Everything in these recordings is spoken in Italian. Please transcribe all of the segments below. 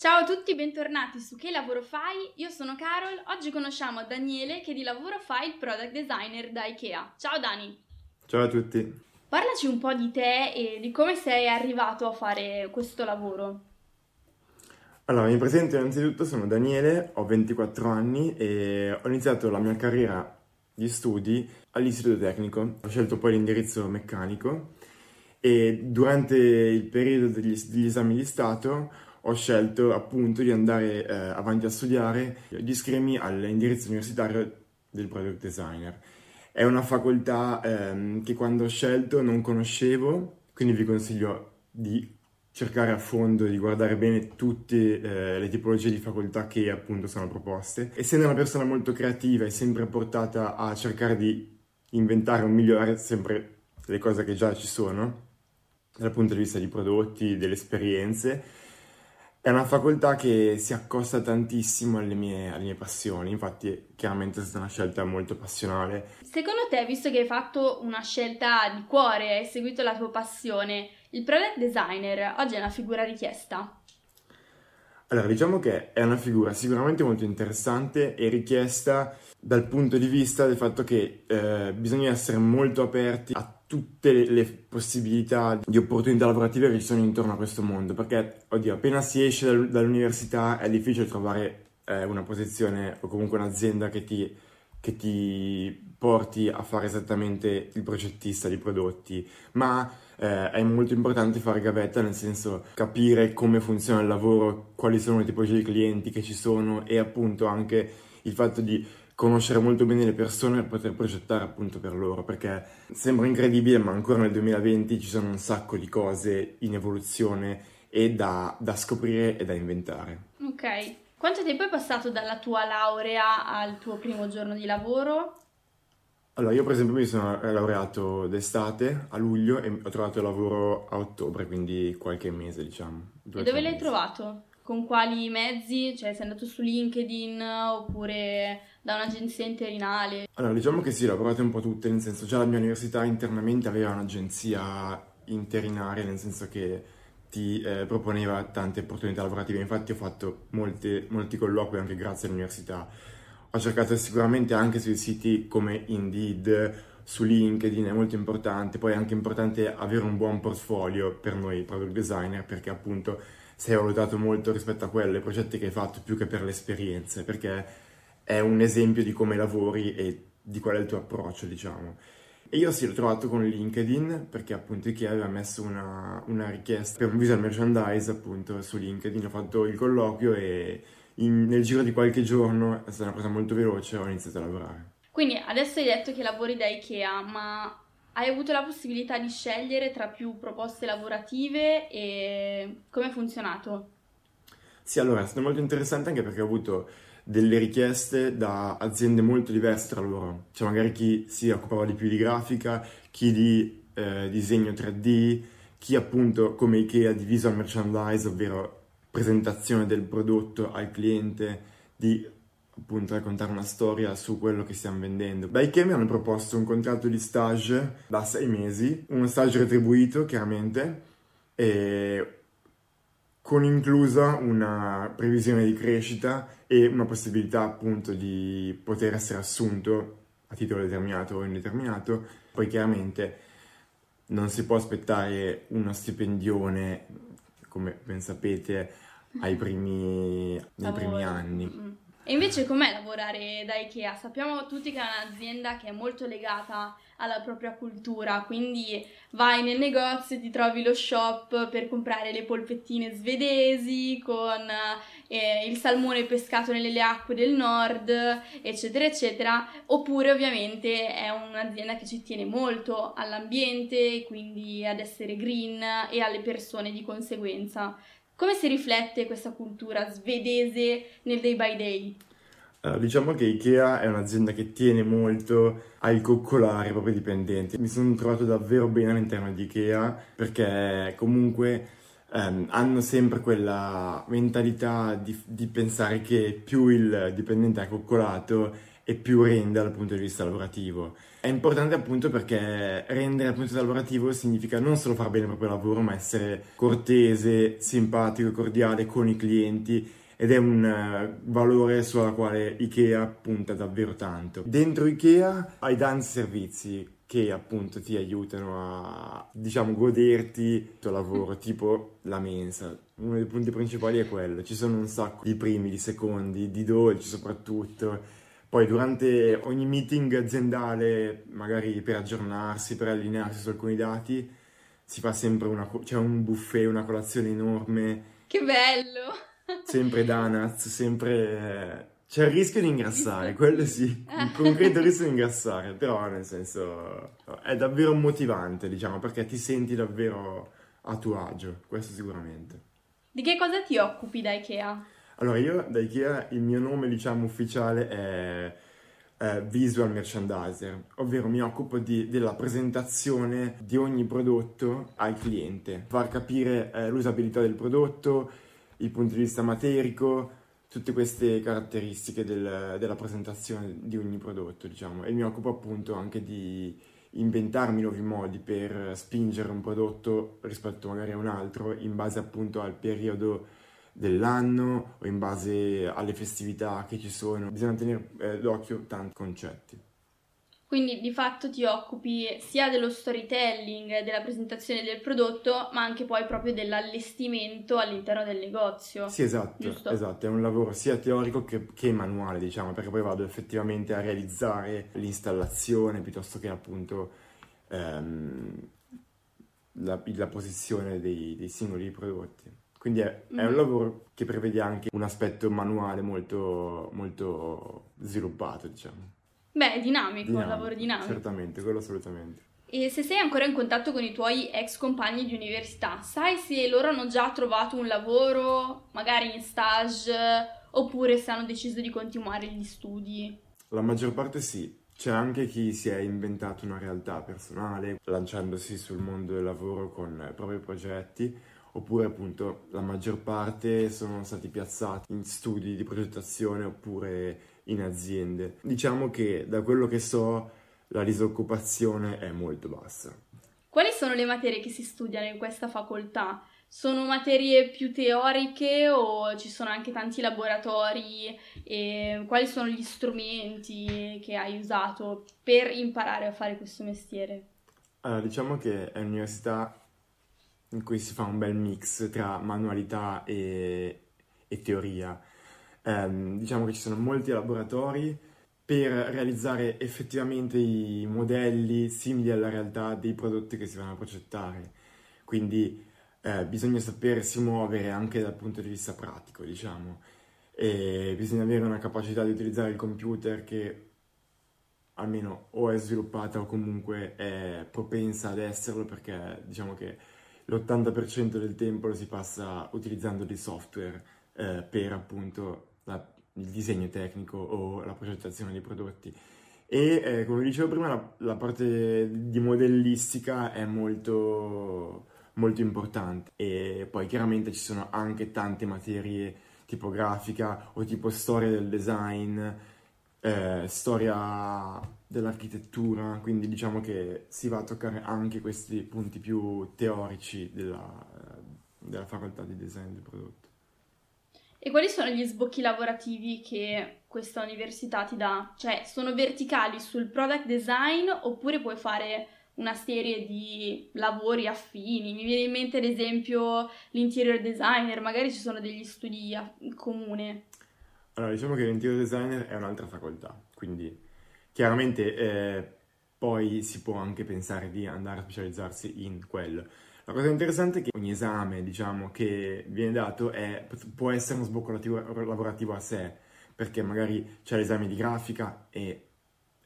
Ciao a tutti, bentornati su Che lavoro fai? Io sono Carol, oggi conosciamo Daniele che di lavoro fa il product designer da IKEA. Ciao Dani! Ciao a tutti! Parlaci un po' di te e di come sei arrivato a fare questo lavoro. Allora, mi presento innanzitutto, sono Daniele, ho 24 anni e ho iniziato la mia carriera di studi all'istituto tecnico. Ho scelto poi l'indirizzo meccanico e durante il periodo degli, degli esami di Stato ho scelto appunto di andare eh, avanti a studiare gli iscrimi all'indirizzo universitario del product designer. È una facoltà ehm, che quando ho scelto non conoscevo, quindi vi consiglio di cercare a fondo, di guardare bene tutte eh, le tipologie di facoltà che appunto sono proposte. Essendo una persona molto creativa e sempre portata a cercare di inventare o migliorare sempre le cose che già ci sono, dal punto di vista di prodotti, delle esperienze, è una facoltà che si accosta tantissimo alle mie, alle mie, passioni, infatti chiaramente è stata una scelta molto passionale. Secondo te, visto che hai fatto una scelta di cuore, hai seguito la tua passione, il product designer oggi è una figura richiesta? Allora, diciamo che è una figura sicuramente molto interessante e richiesta dal punto di vista del fatto che eh, bisogna essere molto aperti a tutte le, le, possibilità di opportunità lavorative che ci sono intorno a questo mondo, perché, oddio, appena si esce dal, dall'università è difficile trovare eh, una posizione o comunque un'azienda che ti, che ti, porti a fare esattamente il progettista di prodotti, ma eh, è molto importante fare gavetta, nel senso capire come funziona il lavoro, quali sono le tipologie di clienti che ci sono e appunto anche il fatto di conoscere molto bene le persone per poter progettare appunto per loro, perché sembra incredibile, ma ancora nel 2020 ci sono un sacco di cose in evoluzione e da, da scoprire e da inventare. Ok, quanto tempo è passato dalla tua laurea al tuo primo giorno di lavoro? Allora, io per esempio mi sono laureato d'estate a luglio e ho trovato lavoro a ottobre, quindi qualche mese, diciamo. E dove l'hai trovato? Con quali mezzi? Cioè, sei andato su LinkedIn oppure da un'agenzia interinale? Allora, diciamo che sì, l'ho provate un po' tutte, nel senso già la mia università internamente aveva un'agenzia interinale, nel senso che ti eh, proponeva tante opportunità lavorative, infatti ho fatto molte, molti colloqui anche grazie all'università. Ho cercato sicuramente anche sui siti come Indeed, su LinkedIn è molto importante, poi è anche importante avere un buon portfolio per noi product designer perché appunto sei valutato molto rispetto a quello, ai progetti che hai fatto più che per le esperienze, perché è un esempio di come lavori e di qual è il tuo approccio, diciamo. E io sì, l'ho trovato con LinkedIn, perché appunto Ikea aveva messo una, una richiesta per un visual merchandise appunto su LinkedIn, ho fatto il colloquio e in, nel giro di qualche giorno è stata una cosa molto veloce e ho iniziato a lavorare. Quindi adesso hai detto che lavori da Ikea, ma hai avuto la possibilità di scegliere tra più proposte lavorative e come è funzionato? Sì, allora è stato molto interessante anche perché ho avuto delle richieste da aziende molto diverse tra loro. Cioè magari chi si occupava di più di grafica, chi di eh, disegno 3D, chi appunto come Ikea di visual merchandise, ovvero presentazione del prodotto al cliente, di appunto raccontare una storia su quello che stiamo vendendo. Da Ikea mi hanno proposto un contratto di stage da sei mesi, uno stage retribuito chiaramente, e con inclusa una previsione di crescita e una possibilità appunto di poter essere assunto a titolo determinato o indeterminato. Poi chiaramente non si può aspettare uno stipendione, come ben sapete, ai primi, nei primi anni. E invece com'è lavorare da Ikea? Sappiamo tutti che è un'azienda che è molto legata alla propria cultura, quindi vai nel negozio ti trovi lo shop per comprare le polpettine svedesi con eh, il salmone pescato nelle acque del nord, eccetera, eccetera. Oppure ovviamente è un'azienda che ci tiene molto all'ambiente, quindi ad essere green e alle persone di conseguenza. Come si riflette questa cultura svedese nel day by day? Allora, diciamo che Ikea è un'azienda che tiene molto al coccolare i propri dipendenti. Mi sono trovato davvero bene all'interno di Ikea perché comunque ehm, hanno sempre quella mentalità di, di, pensare che più il dipendente è coccolato e più rende dal punto di vista lavorativo. È importante appunto perché rendere dal punto di vista lavorativo significa non solo far bene il proprio lavoro, ma essere cortese, simpatico, cordiale con i clienti ed è un uh, valore sulla quale Ikea punta davvero tanto. Dentro Ikea hai tanti servizi che appunto ti aiutano a, diciamo, goderti il tuo lavoro, tipo la mensa. Uno dei punti principali è quello, ci sono un sacco di primi, di secondi, di dolci soprattutto poi durante ogni meeting aziendale, magari per aggiornarsi, per allinearsi su alcuni dati, si fa sempre una, c'è un buffet, una colazione enorme. Che bello! Sempre donuts, sempre... C'è il rischio di ingrassare, quello sì, il concreto rischio di ingrassare, però nel senso è davvero motivante, diciamo, perché ti senti davvero a tuo agio, questo sicuramente. Di che cosa ti occupi da Ikea? Allora, io da Ikea il mio nome, diciamo, ufficiale è, Visual Merchandiser, ovvero mi occupo di, della presentazione di ogni prodotto al cliente, far capire eh, l'usabilità del prodotto, il punto di vista materico, tutte queste caratteristiche del, della presentazione di ogni prodotto, diciamo, e mi occupo appunto anche di inventarmi nuovi modi per spingere un prodotto rispetto magari a un altro in base appunto al periodo dell'anno o in base alle festività che ci sono. Bisogna tenere eh, d'occhio tanti concetti. Quindi di fatto ti occupi sia dello storytelling, della presentazione del prodotto, ma anche poi proprio dell'allestimento all'interno del negozio. Sì, esatto, esatto, è un lavoro sia teorico che, che, manuale, diciamo, perché poi vado effettivamente a realizzare l'installazione piuttosto che appunto ehm, la, la, posizione dei, dei singoli prodotti. Quindi è, mm. è, un mm. lavoro che prevede anche un aspetto manuale molto, molto sviluppato, diciamo. Beh, è dinamico, dinamico, un lavoro dinamico. Certamente, quello assolutamente. E se sei ancora in contatto con i tuoi ex compagni di università, sai se loro hanno già trovato un lavoro, magari in stage, oppure se hanno deciso di continuare gli studi? La maggior parte sì. C'è anche chi si è inventato una realtà personale, lanciandosi sul mondo del lavoro con i propri progetti, oppure appunto la maggior parte sono stati piazzati in studi di progettazione oppure in aziende. Diciamo che da quello che so la disoccupazione è molto bassa. Quali sono le materie che si studiano in questa facoltà? Sono materie più teoriche o ci sono anche tanti laboratori? E quali sono gli strumenti che hai usato per imparare a fare questo mestiere? Allora, diciamo che è un'università in cui si fa un bel mix tra manualità e, e teoria. Um, diciamo che ci sono molti laboratori per realizzare effettivamente i modelli simili alla realtà dei prodotti che si vanno a progettare. Quindi eh, bisogna sapersi muovere anche dal punto di vista pratico, diciamo. E bisogna avere una capacità di utilizzare il computer che almeno o è sviluppata o comunque è propensa ad esserlo perché diciamo che l'80% del tempo lo si passa utilizzando dei software eh, per appunto la, il disegno tecnico o la progettazione dei prodotti. E eh, come dicevo prima, la, la, parte di modellistica è molto, molto importante e poi chiaramente ci sono anche tante materie tipo grafica o tipo storia del design, eh, storia dell'architettura, quindi diciamo che si va a toccare anche questi punti più teorici della, della facoltà di design del prodotto. E quali sono gli sbocchi lavorativi che questa università ti dà? Cioè, sono verticali sul product design oppure puoi fare una serie di lavori affini? Mi viene in mente ad esempio l'interior designer, magari ci sono degli studi in comune. Allora, diciamo che l'interior designer è un'altra facoltà, quindi chiaramente eh, poi si può anche pensare di andare a specializzarsi in quello. La cosa interessante è che ogni esame, diciamo, che viene dato è, può essere uno sbocco lavorativo a sé, perché magari c'è l'esame di grafica e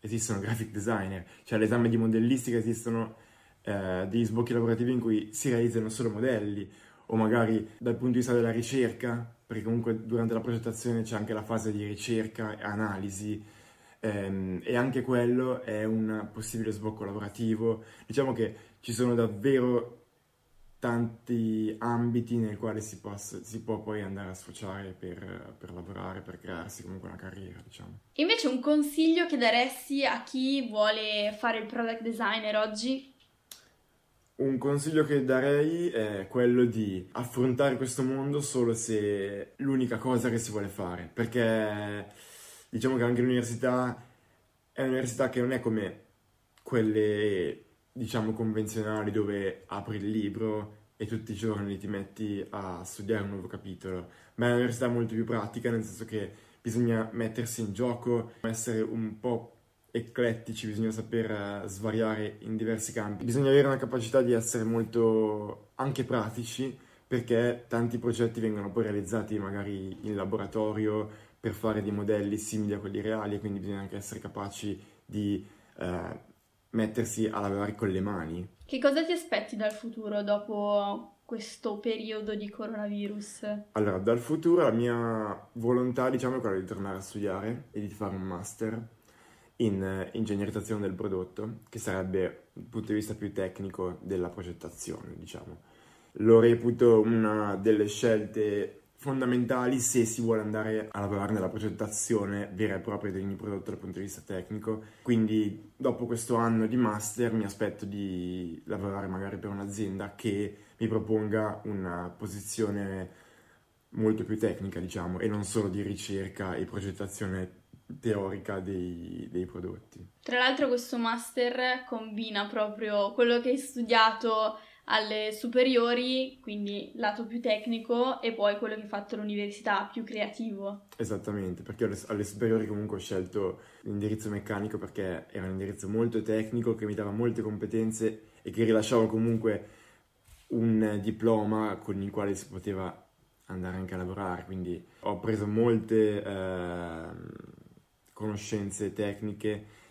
esistono graphic designer, c'è l'esame di modellistica, esistono eh, degli sbocchi lavorativi in cui si realizzano solo modelli, o magari dal punto di vista della ricerca, perché comunque durante la progettazione c'è anche la fase di ricerca e analisi, ehm, e anche quello è un possibile sbocco lavorativo. Diciamo che ci sono davvero tanti ambiti nel quale si, possa, si può poi andare a sfociare per, per, lavorare, per crearsi comunque una carriera, diciamo. Invece un consiglio che daresti a chi vuole fare il product designer oggi? Un consiglio che darei è quello di affrontare questo mondo solo se è l'unica cosa che si vuole fare, perché diciamo che anche l'università è un'università che non è come quelle diciamo convenzionali dove apri il libro e tutti i giorni ti metti a studiare un nuovo capitolo, ma è un'università molto più pratica nel senso che bisogna mettersi in gioco, essere un po' eclettici, bisogna saper eh, svariare in diversi campi, bisogna avere una capacità di essere molto anche pratici perché tanti progetti vengono poi realizzati magari in laboratorio per fare dei modelli simili a quelli reali e quindi bisogna anche essere capaci di eh, mettersi a lavorare con le mani. Che cosa ti aspetti dal futuro dopo questo periodo di coronavirus? Allora, dal futuro la mia volontà diciamo è quella di tornare a studiare e di fare un master in eh, ingegnerizzazione del prodotto, che sarebbe dal punto di vista più tecnico della progettazione, diciamo. Lo reputo una delle scelte fondamentali se si vuole andare a lavorare nella progettazione vera e propria di ogni prodotto dal punto di vista tecnico. Quindi dopo questo anno di master mi aspetto di lavorare magari per un'azienda che mi proponga una posizione molto più tecnica, diciamo, e non solo di ricerca e progettazione teorica dei, dei, prodotti. Tra l'altro questo master combina proprio quello che hai studiato alle superiori, quindi lato più tecnico, e poi quello che hai fatto all'università, più creativo. Esattamente, perché alle, superiori comunque ho scelto l'indirizzo meccanico perché era un indirizzo molto tecnico che mi dava molte competenze e che rilasciava comunque un diploma con il quale si poteva andare anche a lavorare, quindi ho preso molte... Eh, conoscenze tecniche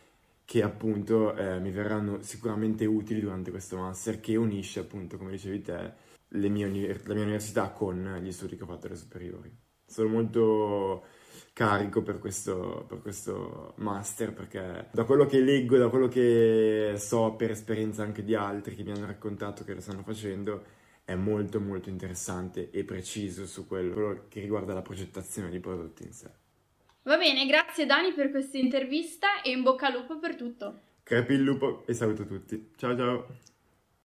che appunto eh, mi verranno sicuramente utili durante questo master che unisce appunto, come dicevi te, mie univers- la mia università con gli studi che ho fatto alle superiori. Sono molto carico per questo, per questo master perché da quello che leggo, da quello che so per esperienza anche di altri che mi hanno raccontato che lo stanno facendo, è molto molto interessante e preciso su quello che riguarda la progettazione di prodotti in sé. Va bene, grazie Dani per questa intervista e in bocca al lupo per tutto. Crepi il lupo e saluto tutti. Ciao ciao.